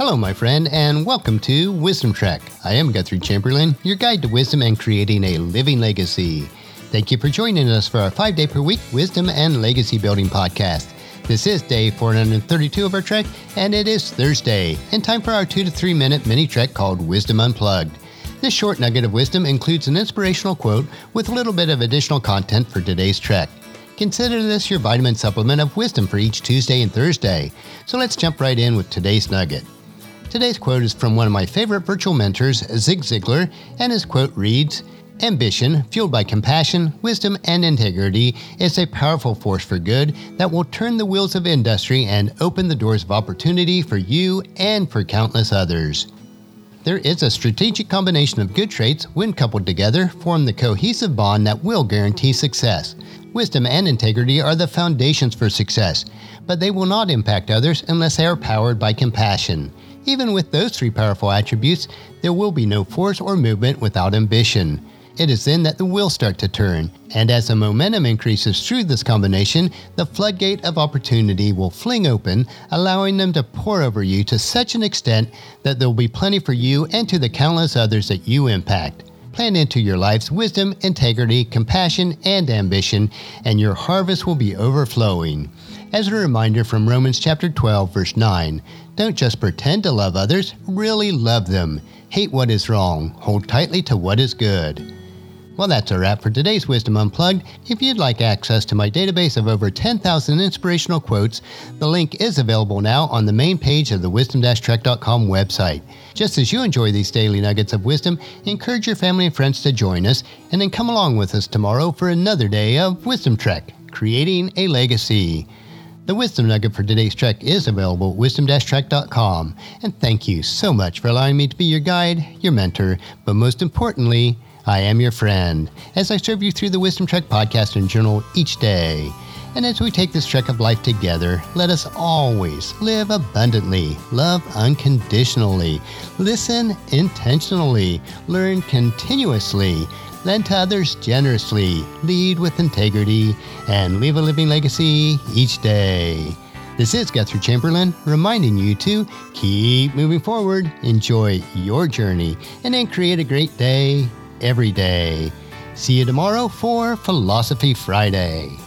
Hello, my friend, and welcome to Wisdom Trek. I am Guthrie Chamberlain, your guide to wisdom and creating a living legacy. Thank you for joining us for our five day per week wisdom and legacy building podcast. This is day 432 of our trek, and it is Thursday, and time for our two to three minute mini trek called Wisdom Unplugged. This short nugget of wisdom includes an inspirational quote with a little bit of additional content for today's trek. Consider this your vitamin supplement of wisdom for each Tuesday and Thursday. So let's jump right in with today's nugget. Today's quote is from one of my favorite virtual mentors, Zig Ziglar, and his quote reads Ambition, fueled by compassion, wisdom, and integrity, is a powerful force for good that will turn the wheels of industry and open the doors of opportunity for you and for countless others. There is a strategic combination of good traits, when coupled together, form the cohesive bond that will guarantee success. Wisdom and integrity are the foundations for success, but they will not impact others unless they are powered by compassion. Even with those three powerful attributes, there will be no force or movement without ambition. It is then that the wheels start to turn, and as the momentum increases through this combination, the floodgate of opportunity will fling open, allowing them to pour over you to such an extent that there will be plenty for you and to the countless others that you impact. Plan into your life's wisdom, integrity, compassion, and ambition, and your harvest will be overflowing. As a reminder from Romans chapter 12, verse 9, don't just pretend to love others, really love them. Hate what is wrong, hold tightly to what is good. Well, that's a wrap for today's Wisdom Unplugged. If you'd like access to my database of over 10,000 inspirational quotes, the link is available now on the main page of the wisdom-trek.com website. Just as you enjoy these daily nuggets of wisdom, encourage your family and friends to join us, and then come along with us tomorrow for another day of Wisdom Trek, creating a legacy. The wisdom nugget for today's trek is available at wisdom-trek.com. And thank you so much for allowing me to be your guide, your mentor, but most importantly, I am your friend as I serve you through the Wisdom Trek podcast and journal each day. And as we take this trek of life together, let us always live abundantly, love unconditionally, listen intentionally, learn continuously, lend to others generously, lead with integrity, and leave a living legacy each day. This is Guthrie Chamberlain reminding you to keep moving forward, enjoy your journey, and then create a great day every day. See you tomorrow for Philosophy Friday.